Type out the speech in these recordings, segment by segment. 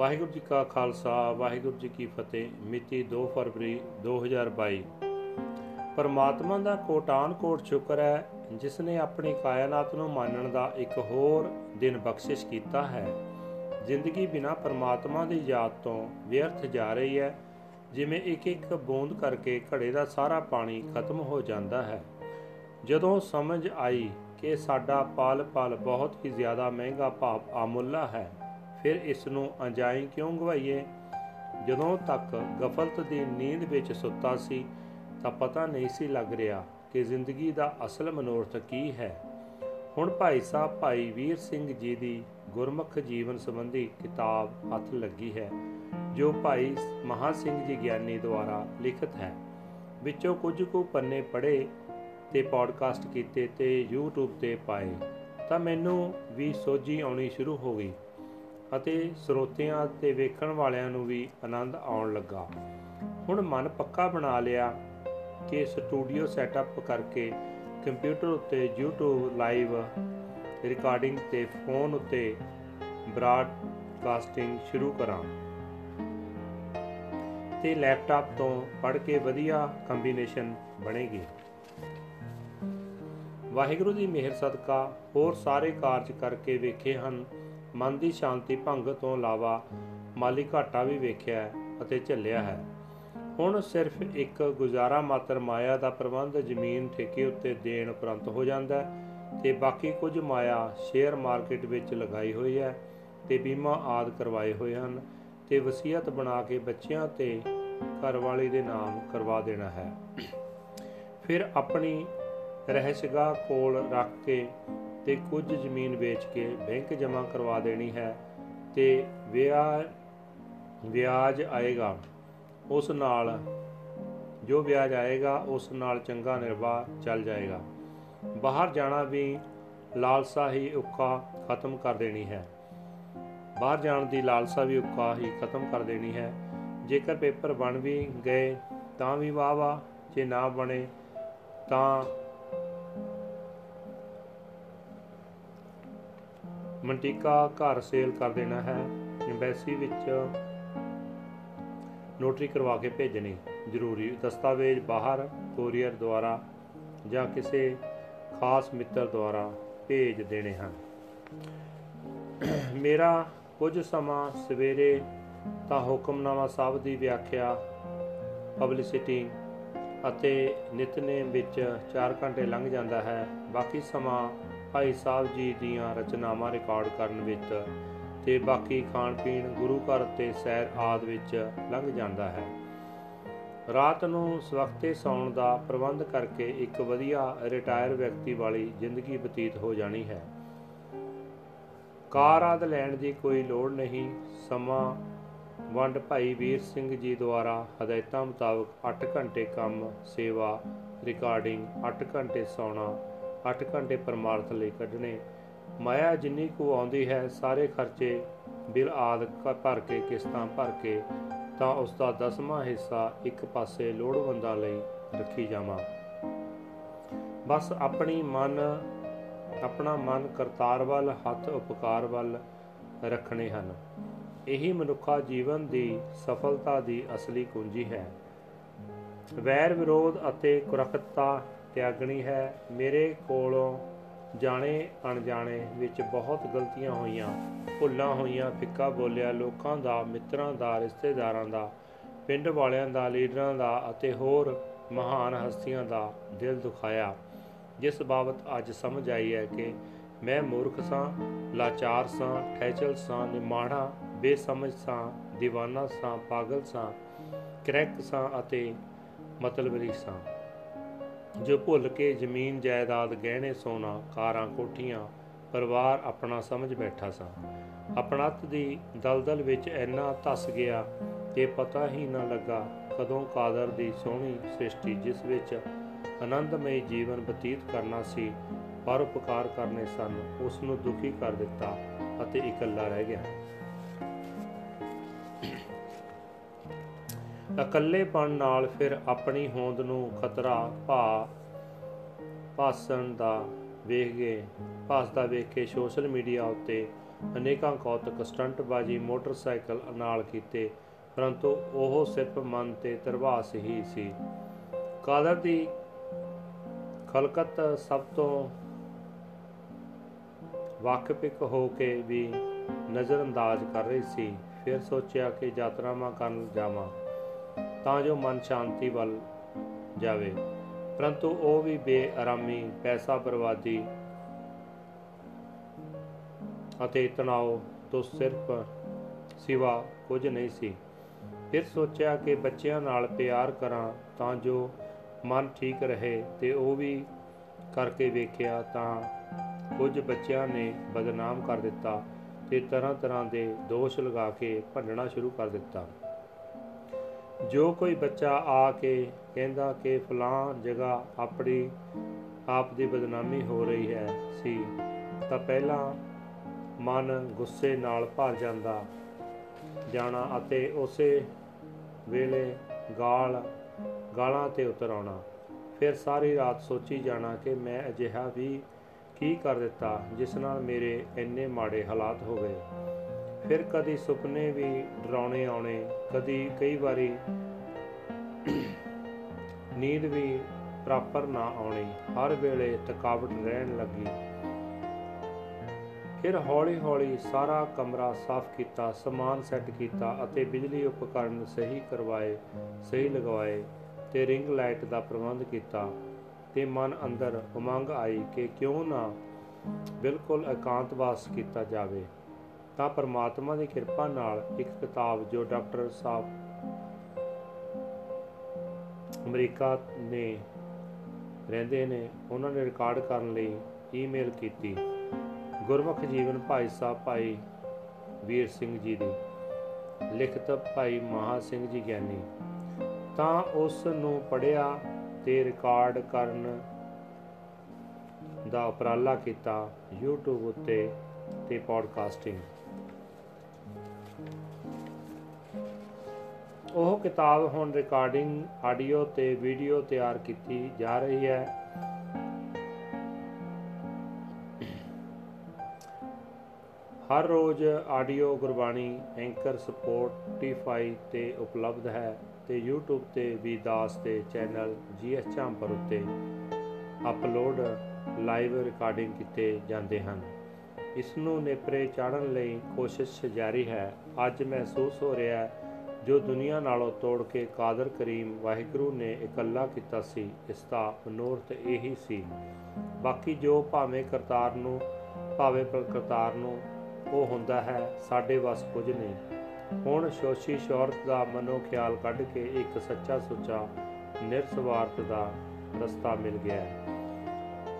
ਵਾਹਿਗੁਰੂ ਜੀ ਕਾ ਖਾਲਸਾ, ਵਾਹਿਗੁਰੂ ਜੀ ਕੀ ਫਤਿਹ। ਮਿਤੀ 2 ਫਰਵਰੀ 2022 ਪਰਮਾਤਮਾ ਦਾ ਕੋਟਾਨ ਕੋਟ ਸ਼ੁਕਰ ਹੈ, ਜਿਸ ਨੇ ਆਪਣੀ ਕਾਇਨਾਤ ਨੂੰ ਮੰਨਣ ਦਾ ਇੱਕ ਹੋਰ ਦਿਨ ਬਖਸ਼ਿਸ਼ ਕੀਤਾ ਹੈ। ਜ਼ਿੰਦਗੀ ਬਿਨਾ ਪਰਮਾਤਮਾ ਦੀ ਯਾਦ ਤੋਂ ਵਿਅਰਥ ਜਾ ਰਹੀ ਹੈ, ਜਿਵੇਂ ਇੱਕ ਇੱਕ ਬੂੰਦ ਕਰਕੇ ਘੜੇ ਦਾ ਸਾਰਾ ਪਾਣੀ ਖਤਮ ਹੋ ਜਾਂਦਾ ਹੈ। ਜਦੋਂ ਸਮਝ ਆਈ ਕਿ ਸਾਡਾ ਪਲ ਪਲ ਬਹੁਤ ਹੀ ਜ਼ਿਆਦਾ ਮਹਿੰਗਾ ਭਾਵ ਆਮੁੱਲਾ ਹੈ ਫਿਰ ਇਸ ਨੂੰ ਅਜਾਈ ਕਿਉਂ ਗਵਾਈਏ? ਜਦੋਂ ਤੱਕ ਗਫਲਤ ਦੀ ਨੀਂਦ ਵਿੱਚ ਸੁੱਤਾ ਸੀ, ਤਾਂ ਪਤਾ ਨਹੀਂ ਸੀ ਲੱਗ ਰਿਹਾ ਕਿ ਜ਼ਿੰਦਗੀ ਦਾ ਅਸਲ ਮਨੋਰਥ ਕੀ ਹੈ। ਹੁਣ ਭਾਈ ਸਾਹਿਬ, ਭਾਈ ਵੀਰ ਸਿੰਘ ਜੀ ਦੀ ਗੁਰਮੁਖ ਜੀਵਨ ਸੰਬੰਧੀ ਕਿਤਾਬ ਹੱਥ ਲੱਗੀ ਹੈ, ਜੋ ਭਾਈ ਮਹਾ ਸਿੰਘ ਜੀ ਗਿਆਨੀ ਦੁਆਰਾ ਲਿਖਤ ਹੈ। ਵਿੱਚੋਂ ਕੁਝ ਕੁ ਪੰਨੇ ਪੜ੍ਹੇ ਤੇ ਪੋਡਕਾਸਟ ਕੀਤੇ ਤੇ YouTube ਤੇ ਪਾਏ, ਤਾਂ ਮੈਨੂੰ ਵੀ ਸੋਝੀ ਆਉਣੀ ਸ਼ੁਰੂ ਹੋ ਗਈ। ਅਤੇ ਸਰੋਤਿਆਂ ਤੇ ਵੇਖਣ ਵਾਲਿਆਂ ਨੂੰ ਵੀ ਆਨੰਦ ਆਉਣ ਲੱਗਾ। ਹੁਣ ਮਨ ਪੱਕਾ ਬਣਾ ਲਿਆ ਕਿ ਸਟੂਡੀਓ ਸੈਟਅਪ ਕਰਕੇ ਕੰਪਿਊਟਰ ਉੱਤੇ YouTube ਲਾਈਵ ਰਿਕਾਰਡਿੰਗ ਤੇ ਫੋਨ ਉੱਤੇ ਬ੍ਰਾਡਕਾਸਟਿੰਗ ਸ਼ੁਰੂ ਕਰਾਂ ਤੇ ਲੈਪਟਾਪ ਤੋਂ ਪੜ੍ਹ ਕੇ ਵਧੀਆ ਕੰਬੀਨੇਸ਼ਨ ਬਣੇਗੀ। ਵਾਹਿਗੁਰੂ ਦੀ ਮਿਹਰ ਸਦਕਾ ਹੋਰ ਸਾਰੇ ਕਾਰਜ ਕਰਕੇ ਵੇਖੇ ਹਨ ਮਨ ਦੀ ਸ਼ਾਂਤੀ ਭੰਗ ਤੋਂ ਇਲਾਵਾ ਮਾਲੀ ਘਾਟਾ ਵੀ ਵੇਖਿਆ ਅਤੇ ਝੱਲਿਆ ਹੈ। ਹੁਣ ਸਿਰਫ ਇੱਕ ਗੁਜ਼ਾਰਾ ਮਾਤਰ ਮਾਇਆ ਦਾ ਪ੍ਰਬੰਧ ਜ਼ਮੀਨ ਠੇਕੇ ਉੱਤੇ ਦੇਣ ਉਪਰੰਤ ਹੋ ਜਾਂਦਾ ਤੇ ਬਾਕੀ ਕੁਝ ਮਾਇਆ ਸ਼ੇਅਰ ਮਾਰਕੀਟ ਵਿੱਚ ਲਗਾਈ ਹੋਈ ਹੈ ਤੇ ਬੀਮਾ ਆਦ ਕਰਵਾਏ ਹੋਏ ਹਨ ਤੇ ਵਸੀਅਤ ਬਣਾ ਕੇ ਬੱਚਿਆਂ ਤੇ ਘਰਵਾਲੀ ਦੇ ਨਾਮ ਕਰਵਾ ਦੇਣਾ ਹੈ। ਫਿਰ ਆਪਣੀ ਰਹਿਸ਼ਗਾ ਕੋਲ ਰੱਖ ਕੇ ਤੇ ਕੁਝ ਜ਼ਮੀਨ ਵੇਚ ਕੇ ਬੈਂਕ ਜਮ੍ਹਾਂ ਕਰਵਾ ਦੇਣੀ ਹੈ ਤੇ ਵਿਆਜ ਵਿਆਜ ਆਏਗਾ। ਉਸ ਨਾਲ ਜੋ ਵਿਆਜ ਆਏਗਾ, ਉਸ ਨਾਲ ਚੰਗਾ ਨਿਰਵਾਹ ਚੱਲ ਜਾਏਗਾ। ਬਾਹਰ ਜਾਣਾ ਵੀ ਲਾਲਸਾ ਹੀ ਉੱਕਾ ਖਤਮ ਕਰ ਦੇਣੀ ਹੈ। ਬਾਹਰ ਜਾਣ ਦੀ ਲਾਲਸਾ ਵੀ ਉੱਕਾ ਹੀ ਖਤਮ ਕਰ ਦੇਣੀ ਹੈ। ਜੇਕਰ ਪੇਪਰ ਬਣ ਵੀ ਗਏ ਤਾਂ ਵੀ ਵਾਹ ਵਾਹ ਜੇ ਨਾ ਬਣੇ ਤਾਂ ਮੰਟਿਕਾ ਘਰ ਸੇਲ ਕਰ ਦੇਣਾ ਹੈ। ਐਮਬੈਸੀ ਵਿੱਚ ਨੋਟਰੀ ਕਰਵਾ ਕੇ ਭੇਜਣੀ ਜ਼ਰੂਰੀ। ਦਸਤਾਵੇਜ਼ ਬਾਹਰ ਕੋਰੀਅਰ ਦੁਆਰਾ ਜਾਂ ਕਿਸੇ ਖਾਸ ਮਿੱਤਰ ਦੁਆਰਾ ਭੇਜ ਦੇਣੇ ਹਨ। ਮੇਰਾ ਕੁਝ ਸਮਾਂ ਸਵੇਰੇ ਤਾਂ ਹੁਕਮਨਾਮਾ ਸਾਹਿਬ ਦੀ ਵਿਆਖਿਆ ਪਬਲਿਸਿਟੀ ਅਤੇ ਨਿਤਨੇਮ ਵਿੱਚ 4 ਘੰਟੇ ਲੰਘ ਜਾਂਦਾ ਹੈ। ਬਾਕੀ ਸਮਾਂ ਭਾਈ ਸਾਹਿਬ ਜੀ ਦੀਆਂ ਰਚਨਾਵਾਂ ਰਿਕਾਰਡ ਕਰਨ ਵਿੱਚ ਤੇ ਬਾਕੀ ਖਾਣ ਪੀਣ ਗੁਰੂ ਘਰ ਤੇ ਸੈਰ ਆਦ ਵਿੱਚ ਲੰਘ ਜਾਂਦਾ ਹੈ। ਰਾਤ ਨੂੰ ਸਵਖਤੇ ਸੌਣ ਦਾ ਪ੍ਰਬੰਧ ਕਰਕੇ ਇੱਕ ਵਧੀਆ ਰਿਟਾਇਰ ਵਿਅਕਤੀ ਵਾਲੀ ਜ਼ਿੰਦਗੀ ਬਤੀਤ ਹੋ ਜਾਣੀ ਹੈ। ਕਾਰ ਆਦ ਲੈਣ ਦੀ ਕੋਈ ਲੋੜ ਨਹੀਂ, ਸਮਾਂ ਵੰਡ ਭਾਈ ਵੀਰ ਸਿੰਘ ਜੀ ਦੁਆਰਾ ਹਦਾਇਤਾਂ ਮੁਤਾਬਕ 8 ਘੰਟੇ ਕੰਮ, ਸੇਵਾ ਰਿਕਾਰਡਿੰਗ 8 ਘੰਟੇ ਸੌਣਾ 8 ਘੰਟੇ ਪਰਮਾਰਥ ਲਈ ਕੱਢਣੇ। ਮਾਇਆ ਜਿੰਨੀ ਕੋ ਆਉਂਦੀ ਹੈ, ਸਾਰੇ ਖਰਚੇ ਬਿਲ ਆਦ ਭਰ ਕੇ, ਕਿਸ਼ਤਾਂ ਭਰ ਕੇ ਤਾਂ ਉਸ ਦਾ ਦਸਵਾਂ ਹਿੱਸਾ ਇੱਕ ਪਾਸੇ ਲੋੜਵੰਦਾਂ ਲਈ ਰੱਖੀ ਜਾਵਾਂ। ਬਸ ਆਪਣੀ ਮਨ, ਆਪਣਾ ਮਨ ਕਰਤਾਰ ਵੱਲ, ਹੱਥ ਉਪਕਾਰ ਵੱਲ ਰੱਖਣੇ ਹਨ। ਇਹੀ ਮਨੁੱਖਾ ਜੀਵਨ ਦੀ ਸਫਲਤਾ ਦੀ ਅਸਲੀ ਕੁੰਜੀ ਹੈ। ਵੈਰ ਵਿਰੋਧ ਅਤੇ ਕੁਰਖਤਾ ਤਿਆਗਣੀ ਹੈ। ਮੇਰੇ ਕੋਲੋਂ ਜਾਣੇ ਅਣਜਾਣੇ ਵਿੱਚ ਬਹੁਤ ਗਲਤੀਆਂ ਹੋਈਆਂ, ਭੁੱਲਾਂ ਹੋਈਆਂ, ਫਿੱਕਾ ਬੋਲਿਆ, ਲੋਕਾਂ ਦਾ, ਮਿੱਤਰਾਂ ਦਾ, ਰਿਸ਼ਤੇਦਾਰਾਂ ਦਾ, ਪਿੰਡ ਵਾਲਿਆਂ ਦਾ, ਲੀਡਰਾਂ ਦਾ ਅਤੇ ਹੋਰ ਮਹਾਨ ਹਸਤੀਆਂ ਦਾ ਦਿਲ ਦੁਖਾਇਆ। ਜਿਸ ਬਾਬਤ ਅੱਜ ਸਮਝ ਆਈ ਹੈ ਕਿ ਮੈਂ ਮੂਰਖ ਸਾਂ, ਲਾਚਾਰ ਸਾਂ ਠੈਚਲ ਸਾਂ, ਨਿਮਾਣਾ, ਬੇਸਮਝ ਸਾਂ دیਵਾਨਾ ਸਾਂ, ਪਾਗਲ ਸਾਂ, ਕਰੈਕ ਸਾਂ ਅਤੇ ਮਤਲਬਰੀ ਸਾਂ। ਜੋ ਭੁੱਲ ਕੇ ਜ਼ਮੀਨ ਜਾਇਦਾਦ ਗਹਿਣੇ ਸੋਨਾ, ਕਾਰਾਂ, ਕੋਠੀਆਂ, ਪਰਿਵਾਰ ਆਪਣਾ ਸਮਝ ਬੈਠਾ ਸਾਂ। ਆਪਣਤ ਦੀ ਦਲਦਲ ਵਿੱਚ ਇੰਨਾ ਧਸ ਗਿਆ ਕਿ ਪਤਾ ਹੀ ਨਾ ਲੱਗਾ ਕਦੋਂ ਕਾਦਰ ਦੀ ਸੋਹਣੀ ਸ੍ਰਿਸ਼ਟੀ, ਜਿਸ ਵਿੱਚ ਆਨੰਦਮਈ ਜੀਵਨ ਬਤੀਤ ਕਰਨਾ ਸੀ ਪਰਉਪਕਾਰ ਕਰਨੇ ਸਨ, ਉਸ ਨੂੰ ਦੁਖੀ ਕਰ ਦਿੱਤਾ ਅਤੇ ਇਕੱਲਾ ਰਹਿ ਗਿਆ। ਇਕੱਲੇਪਣ ਨਾਲ ਫਿਰ ਆਪਣੀ ਹੋਂਦ ਨੂੰ ਖਤਰਾ ਭਾ ਭਾਸਣ ਦਾ ਵੇਖ ਕੇ ਭਾਸਦਾ ਵੇਖ ਕੇ ਸੋਸ਼ਲ ਮੀਡੀਆ ਉੱਤੇ ਅਨੇਕਾਂ ਕੌਤਕ, ਸਟੰਟਬਾਜ਼ੀ, ਮੋਟਰਸਾਈਕਲ ਨਾਲ ਕੀਤੇ, ਪਰੰਤੂ ਉਹ ਸਿਰਫ ਮਨ ਤੇ ਤਰਵਾਸ ਹੀ ਸੀ। ਕਾਦਰ ਦੀ ਖਲਕਤ ਸਭ ਤੋਂ ਵਾਕਫਿਕ ਹੋ ਕੇ ਵੀ ਨਜ਼ਰਅੰਦਾਜ਼ ਕਰ ਰਹੀ ਸੀ। ਫਿਰ ਸੋਚਿਆ ਕਿ ਯਾਤਰਾਵਾਂ ਕਰਨ ਜਾਵਾਂ। ਤਾਂ ਜੋ ਮਨ ਸ਼ਾਂਤੀ ਵੱਲ ਜਾਵੇ। ਪਰੰਤੂ ਉਹ ਵੀ ਬੇਆਰਾਮੀ, ਪੈਸਾ ਬਰਬਾਦੀ ਅਤੇ ਤਣਾਅ ਤੋਂ ਸਿਰਫ ਸਿਵਾ ਕੁਝ ਨਹੀਂ ਸੀ। ਫਿਰ ਸੋਚਿਆ ਕਿ ਬੱਚਿਆਂ ਨਾਲ ਪਿਆਰ ਕਰਾਂ ਤਾਂ ਜੋ ਮਨ ਠੀਕ ਰਹੇ ਤੇ ਉਹ ਵੀ ਕਰਕੇ ਵੇਖਿਆ ਤਾਂ ਕੁਝ ਬੱਚਿਆਂ ਨੇ ਬਦਨਾਮ ਕਰ ਦਿੱਤਾ ਤੇ ਤਰ੍ਹਾਂ ਤਰ੍ਹਾਂ ਦੇ ਦੋਸ਼ ਲਗਾ ਕੇ ਭੰਡਣਾ ਸ਼ੁਰੂ ਕਰ ਦਿੱਤਾ। ਜੋ ਕੋਈ ਬੱਚਾ ਆ ਕੇ ਕਹਿੰਦਾ ਕਿ ਫਲਾਂ ਜਗ੍ਹਾ ਆਪਣੀ, ਆਪ ਦੀ ਬਦਨਾਮੀ ਹੋ ਰਹੀ ਹੈ ਸੀ, ਤਾਂ ਪਹਿਲਾਂ ਮਨ ਗੁੱਸੇ ਨਾਲ ਭਰ ਜਾਂਦਾ। ਜਾਣਾ ਅਤੇ ਉਸੇ ਵੇਲੇ ਗਾਲ, ਗਾਲਾਂ ਤੇ ਉਤਰ ਆਉਣਾ। ਫਿਰ ਸਾਰੀ ਰਾਤ ਸੋਚੀ ਜਾਣਾ ਕਿ ਮੈਂ ਅਜਿਹਾ ਵੀ ਕੀ ਕਰ ਦਿੱਤਾ ਜਿਸ ਨਾਲ ਮੇਰੇ ਇੰਨੇ ਮਾੜੇ ਹਾਲਾਤ ਹੋ ਗਏ। ਫਿਰ ਕਦੀ ਸੁਪਨੇ ਵੀ ਡਰਾਉਣੇ ਆਉਣੇ, ਕਦੀ ਕਈ ਵਾਰੀ ਨੀਂਦ ਵੀ ਪ੍ਰਾਪਰ ਨਾ ਆਉਣੀ, ਹਰ ਵੇਲੇ ਥਕਾਵਟ ਰਹਿਣ ਲੱਗੀ। ਫਿਰ ਹੌਲੀ-ਹੌਲੀ ਸਾਰਾ ਕਮਰਾ ਸਾਫ਼ ਕੀਤਾ, ਸਮਾਨ ਸੈੱਟ ਕੀਤਾ ਅਤੇ ਬਿਜਲੀ ਉਪਕਰਨ ਸਹੀ ਕਰਵਾਏ, ਸਹੀ ਲਗਵਾਏ ਤੇ ਰਿੰਗ ਲਾਈਟ ਦਾ ਪ੍ਰਬੰਧ ਕੀਤਾ ਤੇ ਮਨ ਅੰਦਰ ਉਮੰਗ ਆਈ ਕਿ ਕਿਉਂ ਨਾ ਬਿਲਕੁਲ ਇਕਾਂਤਵਾਸ ਕੀਤਾ ਜਾਵੇ। ਤਾਂ ਪਰਮਾਤਮਾ ਦੀ ਕਿਰਪਾ ਨਾਲ ਇੱਕ ਕਿਤਾਬ ਜੋ ਡਾਕਟਰ ਸਾਹਿਬ ਅਮਰੀਕਾ ਨੇ ਰਹਿੰਦੇ ਨੇ, ਉਹਨਾਂ ਨੇ ਰਿਕਾਰਡ ਕਰਨ ਲਈ ਈਮੇਲ ਕੀਤੀ। ਗੁਰਮੁਖ ਜੀਵਨ ਭਾਈ ਸਾਹਿਬ, ਭਾਈ ਵੀਰ ਸਿੰਘ ਜੀ ਦੀ। ਲਿਖਤ ਭਾਈ ਮਹਾ ਸਿੰਘ ਜੀ ਗਿਆਨੀ। ਤਾਂ ਉਸ ਨੂੰ ਪੜਿਆ ਤੇ ਰਿਕਾਰਡ ਕਰਨ ਦਾ ਉਪਰਾਲਾ ਕੀਤਾ YouTube ਉੱਤੇ ਤੇ ਪੋਡਕਾਸਟਿੰਗ ਉਹ ਕਿਤਾਬ ਹੁਣ ਰਿਕਾਰਡਿੰਗ ਆਡੀਓ ਤੇ ਵੀਡੀਓ ਤਿਆਰ ਕੀਤੀ ਜਾ ਰਹੀ ਹੈ। ਹਰ ਰੋਜ਼ ਆਡੀਓ ਗੁਰਬਾਣੀ ਐਂਕਰ ਸਪੋਟੀਫਾਈ ਤੇ ਉਪਲਬਧ ਹੈ ਤੇ YouTube ਤੇ ਵੀ ਦਾਸ ਦੇ ਚੈਨਲ ਜੀਐਸ ਚਾਂਪਰ ਉੱਤੇ ਅਪਲੋਡ ਲਾਈਵ ਰਿਕਾਰਡਿੰਗ ਕੀਤੇ ਜਾਂਦੇ ਹਨ। ਇਸ ਨੂੰ ਨੇਪਰੇ ਚਾੜਨ ਲਈ ਕੋਸ਼ਿਸ਼ ਜਾਰੀ ਹੈ। ਅੱਜ ਮਹਿਸੂਸ ਹੋ ਰਿਹਾ ਹੈ ਜੋ ਦੁਨੀਆ ਨਾਲੋਂ ਤੋੜ ਕੇ ਕਾਦਰ ਕਰੀਮ ਵਾਹਿਗੁਰੂ ਨੇ ਇਕੱਲਾ ਕੀਤਾ ਸੀ, ਇਸ ਦਾ ਮਨੋਰਥ ਇਹੀ ਸੀ। ਬਾਕੀ ਜੋ ਭਾਵੇਂ ਕਰਤਾਰ ਨੂੰ, ਭਾਵੇਂ ਕਰਤਾਰ ਨੂੰ ਉਹ ਹੁੰਦਾ ਹੈ, ਸਾਡੇ ਵੱਸ ਕੁਝ ਨਹੀਂ। ਹੁਣ ਸ਼ੋਸ਼ੀ ਸ਼ੌਰਤ ਦਾ ਮਨੋ ਖਿਆਲ ਕੱਢ ਕੇ ਇੱਕ ਸੱਚਾ ਸੁੱਚਾ ਨਿਰਸਵਾਰਥ ਦਾ ਰਸਤਾ ਮਿਲ ਗਿਆ ਹੈ।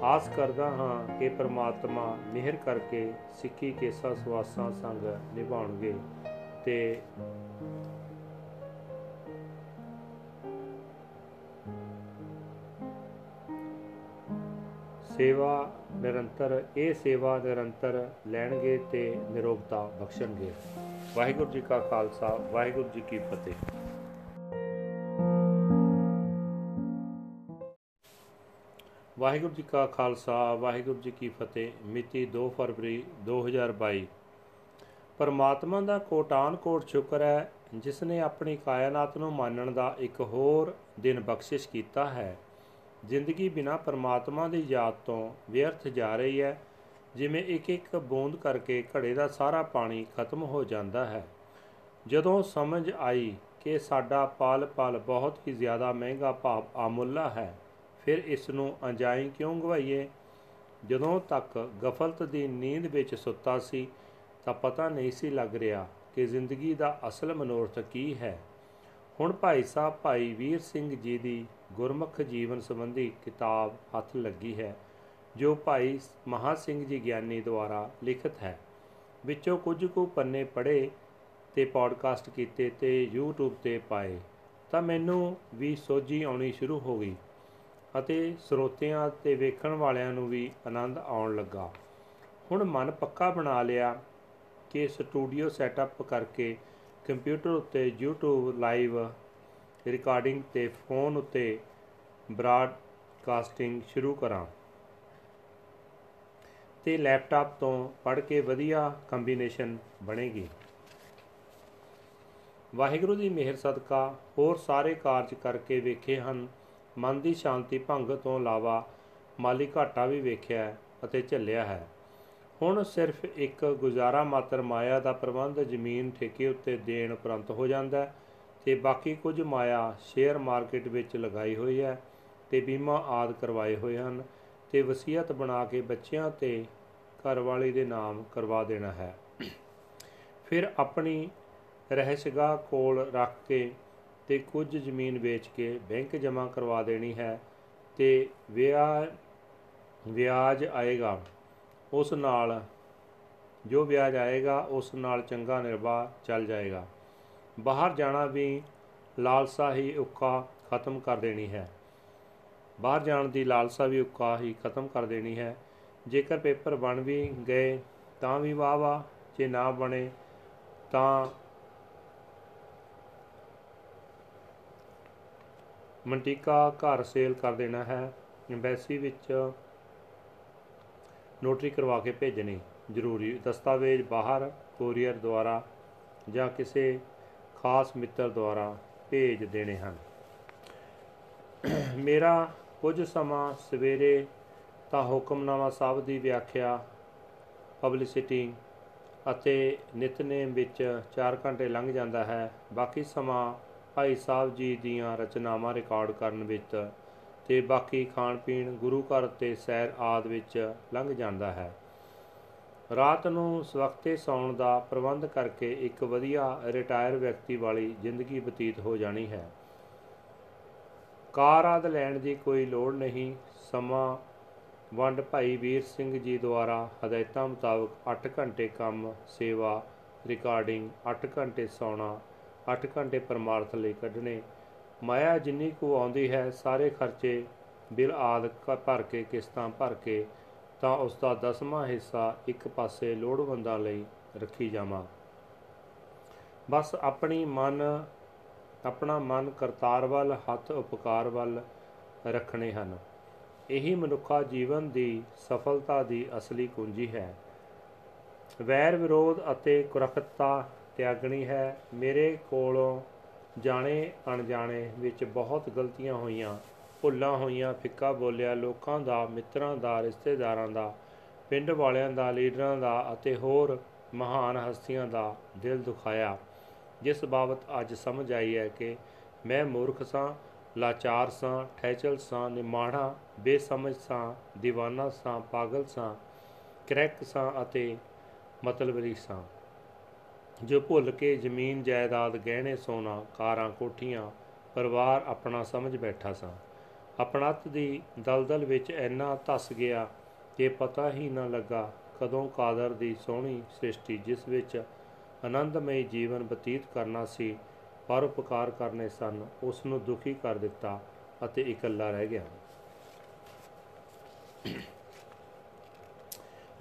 ਆਸ ਕਰਦਾ ਹਾਂ ਕਿ ਪ੍ਰਮਾਤਮਾ ਮਿਹਰ ਕਰਕੇ ਸਿੱਖੀ ਕੇਸਾ ਸਵਾਸਾਂ ਸੰਗ ਨਿਭਾਉਣਗੇ ਤੇ ਸੇਵਾ ਨਿਰੰਤਰ, ਇਹ ਸੇਵਾ ਨਿਰੰਤਰ ਲੈਣਗੇ ਤੇ ਨਿਰੋਗਤਾ ਬਖਸ਼ਣਗੇ। ਵਾਹਿਗੁਰੂ ਜੀ ਕਾ ਖਾਲਸਾ, ਵਾਹਿਗੁਰੂ ਜੀ ਕੀ ਫਤਿਹ। ਵਾਹਿਗੁਰੂ ਜੀ ਕਾ ਖਾਲਸਾ, ਵਾਹਿਗੁਰੂ ਜੀ ਕੀ ਫਤਿਹ। ਮਿਤੀ 2 ਫਰਵਰੀ 2022 ਪਰਮਾਤਮਾ ਦਾ ਕੋਟਾਨ ਕੋਟ ਸ਼ੁਕਰ ਹੈ ਜਿਸ ਨੇ ਆਪਣੀ ਕਾਇਨਾਤ ਨੂੰ ਮੰਨਣ ਦਾ ਇੱਕ ਹੋਰ ਦਿਨ ਬਖਸ਼ਿਸ਼ ਕੀਤਾ ਹੈ। ਜ਼ਿੰਦਗੀ ਬਿਨਾ ਪਰਮਾਤਮਾ ਦੀ ਯਾਦ ਤੋਂ ਵਿਅਰਥ ਜਾ ਰਹੀ ਹੈ, ਜਿਵੇਂ ਇੱਕ ਇੱਕ ਬੂੰਦ ਕਰਕੇ ਘੜੇ ਦਾ ਸਾਰਾ ਪਾਣੀ ਖਤਮ ਹੋ ਜਾਂਦਾ ਹੈ। ਜਦੋਂ ਸਮਝ ਆਈ ਕਿ ਸਾਡਾ ਪਲ ਪਲ ਬਹੁਤ ਹੀ ਜ਼ਿਆਦਾ ਮਹਿੰਗਾ ਭਾਵ ਆਮੁੱਲਾ ਹੈ, ਫਿਰ ਇਸ ਨੂੰ ਅੰਜਾਈ ਕਿਉਂ ਗਵਾਈਏ? ਜਦੋਂ ਤੱਕ ਗਫਲਤ ਦੀ ਨੀਂਦ ਵਿੱਚ ਸੁੱਤਾ ਸੀ, ਤਾਂ ਪਤਾ ਨਹੀਂ ਸੀ ਲੱਗ ਰਿਹਾ ਕਿ ਜ਼ਿੰਦਗੀ ਦਾ ਅਸਲ ਮਨੋਰਥ ਕੀ ਹੈ। ਹੁਣ ਭਾਈ ਸਾਹਿਬ, ਭਾਈ ਵੀਰ ਸਿੰਘ ਜੀ ਦੀ ਗੁਰਮੁਖ ਜੀਵਨ ਸੰਬੰਧੀ ਕਿਤਾਬ ਹੱਥ ਲੱਗੀ ਹੈ, ਜੋ ਭਾਈ ਮਹਾ ਸਿੰਘ ਜੀ ਗਿਆਨੀ ਦੁਆਰਾ ਲਿਖਤ ਹੈ। ਵਿੱਚੋਂ ਕੁਝ ਕੁ ਪੰਨੇ ਪੜ੍ਹੇ ਤੇ ਪੋਡਕਾਸਟ ਕੀਤੇ ਤੇ YouTube ਤੇ ਪਾਏ, ਤਾਂ ਮੈਨੂੰ ਵੀ ਸੋਝੀ ਆਉਣੀ ਸ਼ੁਰੂ ਹੋ ਗਈ ਅਤੇ ਸਰੋਤਿਆਂ ਤੇ ਵੇਖਣ ਵਾਲਿਆਂ ਨੂੰ ਵੀ ਆਨੰਦ ਆਉਣ ਲੱਗਾ। ਹੁਣ ਮਨ ਪੱਕਾ ਬਣਾ ਲਿਆ ਕਿ ਸਟੂਡੀਓ ਸੈਟਅਪ ਕਰਕੇ ਕੰਪਿਊਟਰ ਉੱਤੇ YouTube ਲਾਈਵ ਰਿਕਾਰਡਿੰਗ ਤੇ ਫੋਨ ਉੱਤੇ ਬ੍ਰਾਡਕਾਸਟਿੰਗ ਸ਼ੁਰੂ ਕਰਾਂ। ਤੇ ਲੈਪਟਾਪ ਤੋਂ ਪੜ੍ਹ ਕੇ ਵਧੀਆ ਕੰਬੀਨੇਸ਼ਨ ਬਣੇਗੀ। ਵਾਹਿਗੁਰੂ ਦੀ ਮਿਹਰ ਸਦਕਾ ਹੋਰ ਸਾਰੇ ਕਾਰਜ ਕਰਕੇ ਵੇਖੇ ਹਨ। ਮਨ ਦੀ ਸ਼ਾਂਤੀ ਭੰਗ ਤੋਂ ਇਲਾਵਾ ਮਾਲੀ ਘਾਟਾ ਵੀ ਵੇਖਿਆ ਅਤੇ ਝੱਲਿਆ ਹੈ। ਹੁਣ ਸਿਰਫ ਇੱਕ ਗੁਜ਼ਾਰਾ ਮਾਤਰ ਮਾਇਆ ਦਾ ਪ੍ਰਬੰਧ ਜ਼ਮੀਨ ਠੇਕੇ ਉੱਤੇ ਦੇਣ ਉਪਰੰਤ ਹੋ ਜਾਂਦਾ ਹੈ। ਤੇ ਬਾਕੀ ਕੁਝ ਮਾਇਆ ਸ਼ੇਅਰ ਮਾਰਕੀਟ ਵਿੱਚ ਲਗਾਈ ਹੋਈ ਹੈ ਤੇ ਬੀਮਾ ਆਦ ਕਰਵਾਏ ਹੋਏ ਹਨ ਤੇ ਵਸੀਅਤ ਬਣਾ ਕੇ ਬੱਚਿਆਂ ਤੇ ਘਰਵਾਲੀ ਦੇ ਨਾਮ ਕਰਵਾ ਦੇਣਾ ਹੈ। ਫਿਰ ਆਪਣੀ ਰਹਿਸ਼ਗਾ ਕੋਲ ਰੱਖ ਕੇ ਤੇ ਕੁਝ ਜ਼ਮੀਨ ਵੇਚ ਕੇ ਬੈਂਕ ਜਮ੍ਹਾਂ ਕਰਵਾ ਦੇਣੀ ਹੈ ਤੇ ਵਿਆਹ ਵਿਆਜ ਆਏਗਾ, ਉਸ ਨਾਲ ਜੋ ਵਿਆਜ ਆਏਗਾ, ਉਸ ਨਾਲ ਚੰਗਾ ਨਿਰਵਾਹ ਚੱਲ ਜਾਏਗਾ। ਬਾਹਰ ਜਾਣਾ ਵੀ ਲਾਲਸਾ ਹੀ ਉੱਕਾ ਖਤਮ ਕਰ ਦੇਣੀ ਹੈ। ਬਾਹਰ ਜਾਣ ਦੀ ਲਾਲਸਾ ਵੀ ਉੱਕਾ ਹੀ ਖਤਮ ਕਰ ਦੇਣੀ ਹੈ। ਜੇਕਰ ਪੇਪਰ ਬਣ ਵੀ ਗਏ ਤਾਂ ਵੀ ਵਾਹ ਵਾਹ, ਜੇ ਨਾ ਬਣੇ ਤਾਂ ਮੰਟਿਕਾ ਘਰ ਸੇਲ ਕਰ ਦੇਣਾ ਹੈ। ਐਮਬੈਸੀ ਵਿੱਚ ਨੋਟਰੀ ਕਰਵਾ ਕੇ ਭੇਜਣੀ ਜ਼ਰੂਰੀ। ਦਸਤਾਵੇਜ਼ ਬਾਹਰ ਕੋਰੀਅਰ ਦੁਆਰਾ ਜਾਂ ਕਿਸੇ ਖਾਸ ਮਿੱਤਰ ਦੁਆਰਾ ਭੇਜ ਦੇਣੇ ਹਨ। ਮੇਰਾ ਕੁਝ ਸਮਾਂ ਸਵੇਰੇ ਤਾਂ ਹੁਕਮਨਾਮਾ ਸਾਹਿਬ ਦੀ ਵਿਆਖਿਆ ਪਬਲਿਸਿਟੀ ਅਤੇ ਨਿਤਨੇਮ ਵਿੱਚ 4 ਘੰਟੇ ਲੰਘ ਜਾਂਦਾ ਹੈ। ਬਾਕੀ ਸਮਾਂ ਭਾਈ ਸਾਹਿਬ ਜੀ ਦੀਆਂ ਰਚਨਾਵਾਂ ਰਿਕਾਰਡ ਕਰਨ ਵਿੱਚ ਤੇ ਬਾਕੀ ਖਾਣ ਪੀਣ ਗੁਰੂ ਘਰ ਤੇ ਸੈਰ ਆਦ ਵਿੱਚ ਲੰਘ ਜਾਂਦਾ ਹੈ। ਰਾਤ ਨੂੰ ਸਵਖਤੇ ਸੌਣ ਦਾ ਪ੍ਰਬੰਧ ਕਰਕੇ ਇੱਕ ਵਧੀਆ ਰਿਟਾਇਰ ਵਿਅਕਤੀ ਵਾਲੀ ਜ਼ਿੰਦਗੀ ਬਤੀਤ ਹੋ ਜਾਣੀ ਹੈ। ਕਾਰ ਆਦ ਲੈਣ ਦੀ ਕੋਈ ਲੋੜ ਨਹੀਂ। ਸਮਾਂ ਵੰਡ ਭਾਈ ਵੀਰ ਸਿੰਘ ਜੀ ਦੁਆਰਾ ਹਦਾਇਤਾਂ ਮੁਤਾਬਕ 8 ਘੰਟੇ ਕੰਮ, ਸੇਵਾ ਰਿਕਾਰਡਿੰਗ 8 ਘੰਟੇ ਸੌਣਾ 8 ਘੰਟੇ ਪਰਮਾਰਥ ਲਈ ਕੱਢਣੇ। ਮਾਇਆ ਜਿੰਨੀ ਕੁ ਆਉਂਦੀ ਹੈ, ਸਾਰੇ ਖਰਚੇ ਬਿਲ ਆਦ ਭਰ ਕੇ, ਕਿਸ਼ਤਾਂ ਭਰ ਕੇ ਤਾਂ ਉਸ ਦਾ ਦਸਵਾਂ ਹਿੱਸਾ ਇੱਕ ਪਾਸੇ ਲੋੜਵੰਦਾਂ ਲਈ ਰੱਖੀ ਜਾਵਾਂ। ਬਸ ਆਪਣੀ ਮਨ, ਆਪਣਾ ਮਨ ਕਰਤਾਰ ਵੱਲ, ਹੱਥ ਉਪਕਾਰ ਵੱਲ ਰੱਖਣੇ ਹਨ। ਇਹੀ ਮਨੁੱਖਾ ਜੀਵਨ ਦੀ ਸਫਲਤਾ ਦੀ ਅਸਲੀ ਕੁੰਜੀ ਹੈ। ਵੈਰ ਵਿਰੋਧ ਅਤੇ ਕੁਰਖਤਾ ਤਿਆਗਣੀ ਹੈ। ਮੇਰੇ ਕੋਲੋਂ ਜਾਣੇ ਅਣਜਾਣੇ ਵਿੱਚ ਬਹੁਤ ਗਲਤੀਆਂ ਹੋਈਆਂ। ਭੁੱਲਾਂ ਹੋਈਆਂ, ਫਿੱਕਾ ਬੋਲਿਆ, ਲੋਕਾਂ ਦਾ, ਮਿੱਤਰਾਂ ਦਾ, ਰਿਸ਼ਤੇਦਾਰਾਂ ਦਾ, ਪਿੰਡ ਵਾਲਿਆਂ ਦਾ, ਲੀਡਰਾਂ ਦਾ ਅਤੇ ਹੋਰ ਮਹਾਨ ਹਸਤੀਆਂ ਦਾ ਦਿਲ ਦੁਖਾਇਆ। ਜਿਸ ਬਾਬਤ ਅੱਜ ਸਮਝ ਆਈ ਹੈ ਕਿ ਮੈਂ ਮੂਰਖ ਸਾਂ, ਲਾਚਾਰ ਸਾਂ ਠੈਚਲ ਸਾਂ, ਨਿਮਾਣਾ, ਬੇਸਮਝ ਸਾਂ دیਵਾਨਾ ਸਾਂ, ਪਾਗਲ ਸਾਂ, ਕਰੈਕ ਸਾਂ ਅਤੇ ਮਤਲਬਰੀ ਸਾਂ। ਜੋ ਭੁੱਲ ਕੇ ਜ਼ਮੀਨ ਜਾਇਦਾਦ, ਗਹਿਣੇ ਸੋਨਾ, ਕਾਰਾਂ, ਕੋਠੀਆਂ, ਪਰਿਵਾਰ ਆਪਣਾ ਸਮਝ ਬੈਠਾ ਸਾਂ। ਆਪਣਤ ਦੀ ਦਲਦਲ ਵਿੱਚ ਇੰਨਾ ਧਸ ਗਿਆ ਕਿ ਪਤਾ ਹੀ ਨਾ ਲੱਗਾ ਕਦੋਂ ਕਾਦਰ ਦੀ ਸੋਹਣੀ ਸ੍ਰਿਸ਼ਟੀ, ਜਿਸ ਵਿੱਚ ਆਨੰਦਮਈ ਜੀਵਨ ਬਤੀਤ ਕਰਨਾ ਸੀ ਪਰਉਪਕਾਰ ਕਰਨੇ ਸਨ ਉਸ ਨੂੰ ਦੁਖੀ ਕਰ ਦਿੱਤਾ ਅਤੇ ਇਕੱਲਾ ਰਹਿ ਗਿਆ।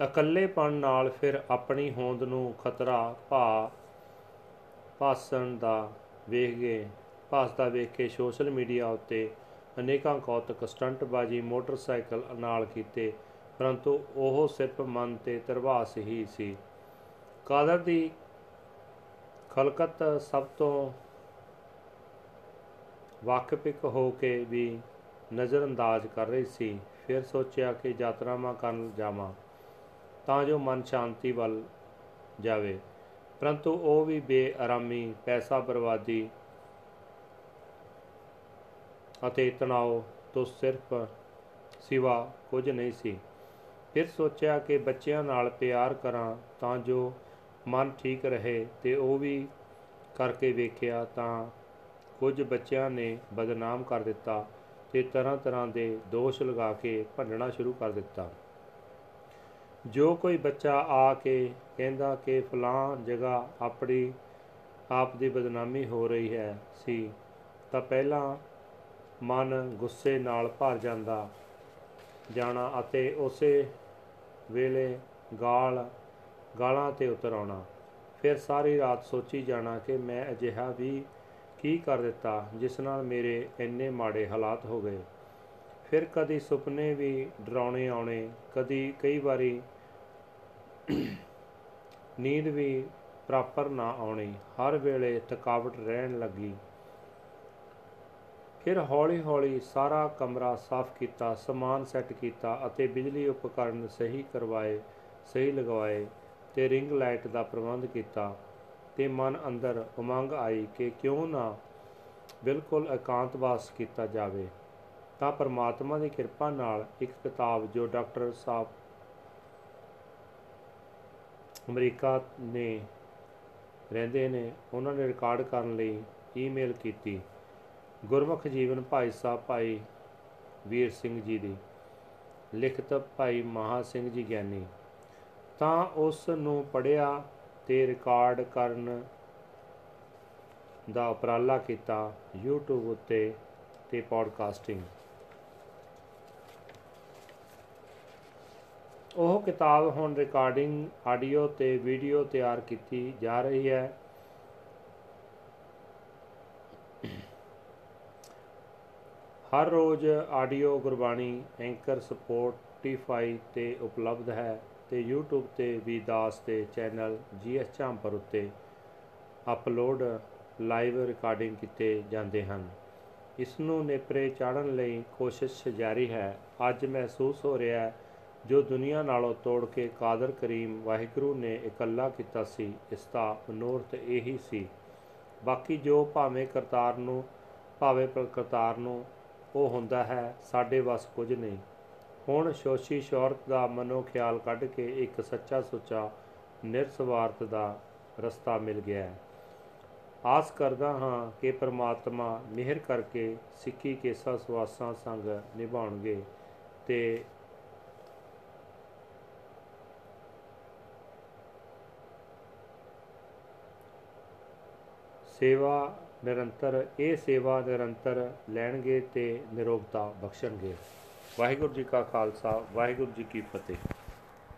ਇਕੱਲੇਪਣ ਨਾਲ ਫਿਰ ਆਪਣੀ ਹੋਂਦ ਨੂੰ ਖਤਰਾ ਭਾ ਭਾਸਣ ਦਾ ਵੇਖ ਕੇ ਭਾਸਦਾ ਵੇਖ ਕੇ ਸੋਸ਼ਲ ਮੀਡੀਆ ਉੱਤੇ ਅਨੇਕਾਂ ਕੌਤਕ ਸਟੰਟਬਾਜ਼ੀ ਮੋਟਰਸਾਈਕਲ ਨਾਲ ਕੀਤੇ, ਪਰੰਤੂ ਉਹ ਸਿਰਫ ਮਨ ਤੇ ਤਰਵਾਸ ਹੀ ਸੀ। ਕਾਦਰ ਦੀ ਖਲਕਤ ਸਭ ਤੋਂ ਵਾਕਫਿਕ ਹੋ ਕੇ ਵੀ ਨਜ਼ਰਅੰਦਾਜ਼ ਕਰ ਰਹੀ ਸੀ। ਫਿਰ ਸੋਚਿਆ ਕਿ ਯਾਤਰਾਵਾਂ ਕਰਨ ਜਾਵਾਂ, ਤਾਂ ਜੋ ਮਨ ਸ਼ਾਂਤੀ ਵੱਲ ਜਾਵੇ। ਪਰੰਤੂ ਉਹ ਵੀ ਬੇਆਰਾਮੀ ਪੈਸਾ ਬਰਬਾਦੀ ਅਤੇ ਤਣਾਅ ਤੋਂ ਸਿਰਫ ਸਿਵਾ ਕੁਝ ਨਹੀਂ ਸੀ। ਫਿਰ ਸੋਚਿਆ ਕਿ ਬੱਚਿਆਂ ਨਾਲ ਪਿਆਰ ਕਰਾਂ ਤਾਂ ਜੋ ਮਨ ਠੀਕ ਰਹੇ ਤੇ ਉਹ ਵੀ ਕਰਕੇ ਵੇਖਿਆ ਤਾਂ ਕੁਝ ਬੱਚਿਆਂ ਨੇ ਬਦਨਾਮ ਕਰ ਦਿੱਤਾ ਤੇ ਤਰ੍ਹਾਂ ਤਰ੍ਹਾਂ ਦੇ ਦੋਸ਼ ਲਗਾ ਕੇ ਭੰਡਣਾ ਸ਼ੁਰੂ ਕਰ ਦਿੱਤਾ। ਜੋ ਕੋਈ ਬੱਚਾ ਆ ਕੇ ਕਹਿੰਦਾ ਕਿ ਫਲਾਂ ਜਗ੍ਹਾ ਆਪਣੀ, ਆਪ ਦੀ ਬਦਨਾਮੀ ਹੋ ਰਹੀ ਹੈ ਸੀ, ਤਾਂ ਪਹਿਲਾਂ ਮਨ ਗੁੱਸੇ ਨਾਲ ਭਰ ਜਾਂਦਾ ਜਾਣਾ ਅਤੇ ਉਸੇ ਵੇਲੇ ਗਾਲ, ਗਾਲਾਂ ਤੇ ਉਤਰ ਆਉਣਾ। ਫਿਰ ਸਾਰੀ ਰਾਤ ਸੋਚੀ ਜਾਣਾ ਕਿ ਮੈਂ ਅਜਿਹਾ ਵੀ ਕੀ ਕਰ ਦਿੱਤਾ ਜਿਸ ਨਾਲ ਮੇਰੇ ਇੰਨੇ ਮਾੜੇ ਹਾਲਾਤ ਹੋ ਗਏ। ਫਿਰ ਕਦੀ ਸੁਪਨੇ ਵੀ ਡਰਾਉਣੇ ਆਉਣੇ, ਕਦੀ ਕਈ ਵਾਰੀ ਨੀਂਦ ਵੀ ਪ੍ਰਾਪਰ ਨਾ ਆਉਣੀ। ਹਰ ਵੇਲੇ ਥਕਾਵਟ ਰਹਿਣ ਲੱਗੀ। ਫਿਰ ਹੌਲੀ-ਹੌਲੀ ਸਾਰਾ ਕਮਰਾ ਸਾਫ਼ ਕੀਤਾ, ਸਮਾਨ ਸੈੱਟ ਕੀਤਾ ਅਤੇ ਬਿਜਲੀ ਉਪਕਰਨ ਸਹੀ ਕਰਵਾਏ, ਸਹੀ ਲਗਵਾਏ ਤੇ ਰਿੰਗ ਲਾਈਟ ਦਾ ਪ੍ਰਬੰਧ ਕੀਤਾ ਤੇ ਮਨ ਅੰਦਰ ਉਮੰਗ ਆਈ ਕਿ ਕਿਉਂ ਨਾ ਬਿਲਕੁਲ ਇਕਾਂਤਵਾਸ ਕੀਤਾ ਜਾਵੇ। ਤਾਂ ਪਰਮਾਤਮਾ ਦੀ ਕਿਰਪਾ ਨਾਲ ਇੱਕ ਕਿਤਾਬ ਜੋ ਡਾਕਟਰ ਸਾਹਿਬ ਅਮਰੀਕਾ ਨੇ ਰਹਿੰਦੇ ਨੇ, ਉਹਨਾਂ ਨੇ ਰਿਕਾਰਡ ਕਰਨ ਲਈ ਈਮੇਲ ਕੀਤੀ। ਗੁਰਮੁਖ ਜੀਵਨ ਭਾਈ ਸਾਹਿਬ ਭਾਈ ਵੀਰ ਸਿੰਘ ਜੀ ਦੀ, ਲਿਖਤ ਭਾਈ ਮਹਾ ਸਿੰਘ ਜੀ ਗਿਆਨੀ। ਤਾਂ ਉਸ ਨੂੰ ਪੜਿਆ ਤੇ ਰਿਕਾਰਡ ਕਰਨ ਦਾ ਉਪਰਾਲਾ ਕੀਤਾ YouTube ਉੱਤੇ ਤੇ ਪੋਡਕਾਸਟਿੰਗ ਉਹ ਕਿਤਾਬ ਹੁਣ ਰਿਕਾਰਡਿੰਗ ਆਡੀਓ ਤੇ ਵੀਡੀਓ ਤਿਆਰ ਕੀਤੀ ਜਾ ਰਹੀ ਹੈ। ਹਰ ਰੋਜ਼ ਆਡੀਓ ਗੁਰਬਾਣੀ, ਐਂਕਰ, ਸਪੋਟੀਫਾਈ ਤੇ ਉਪਲਬਧ ਹੈ ਤੇ YouTube ਤੇ ਵੀ ਦਾਸ ਦੇ ਚੈਨਲ ਜੀਐਸ ਝਾਂਪਰ ਉੱਤੇ ਅਪਲੋਡ ਲਾਈਵ ਰਿਕਾਰਡਿੰਗ ਕੀਤੇ ਜਾਂਦੇ ਹਨ। ਇਸ ਨੂੰ ਨੇਪਰੇ ਚਾੜਨ ਲਈ ਕੋਸ਼ਿਸ਼ ਜਾਰੀ ਹੈ। ਅੱਜ ਮਹਿਸੂਸ ਹੋ ਰਿਹਾ ਹੈ, ਜੋ ਦੁਨੀਆ ਨਾਲੋਂ ਤੋੜ ਕੇ ਕਾਦਰ ਕਰੀਮ ਵਾਹਿਗੁਰੂ ਨੇ ਇਕੱਲਾ ਕੀਤਾ ਸੀ ਇਸ ਦਾ ਮਨੋਰਥ ਇਹੀ ਸੀ। ਬਾਕੀ ਜੋ ਭਾਵੇਂ ਕਰਤਾਰ ਨੂੰ, ਭਾਵੇਂ ਕਰਤਾਰ ਨੂੰ ਉਹ ਹੁੰਦਾ ਹੈ, ਸਾਡੇ ਵੱਸ ਕੁਝ ਨਹੀਂ। ਹੁਣ ਸ਼ੋਸ਼ੀ ਸ਼ੌਰਤ ਦਾ ਮਨੋ ਖਿਆਲ ਕੱਢ ਕੇ ਇੱਕ ਸੱਚਾ ਸੁੱਚਾ ਨਿਰਸਵਾਰਥ ਦਾ ਰਸਤਾ ਮਿਲ ਗਿਆ ਹੈ। ਆਸ ਕਰਦਾ ਹਾਂ ਕਿ ਪ੍ਰਮਾਤਮਾ ਮਿਹਰ ਕਰਕੇ ਸਿੱਖੀ ਕੇਸਾ ਸਵਾਸਾਂ ਸੰਗ ਨਿਭਾਉਣਗੇ ਤੇ ਸੇਵਾ ਨਿਰੰਤਰ ਇਹ ਸੇਵਾ ਨਿਰੰਤਰ ਲੈਣਗੇ ਤੇ ਨਿਰੋਗਤਾ ਬਖਸ਼ਣਗੇ। ਵਾਹਿਗੁਰੂ ਜੀ ਕਾ ਖਾਲਸਾ, ਵਾਹਿਗੁਰੂ ਜੀ ਕੀ ਫਤਿਹ।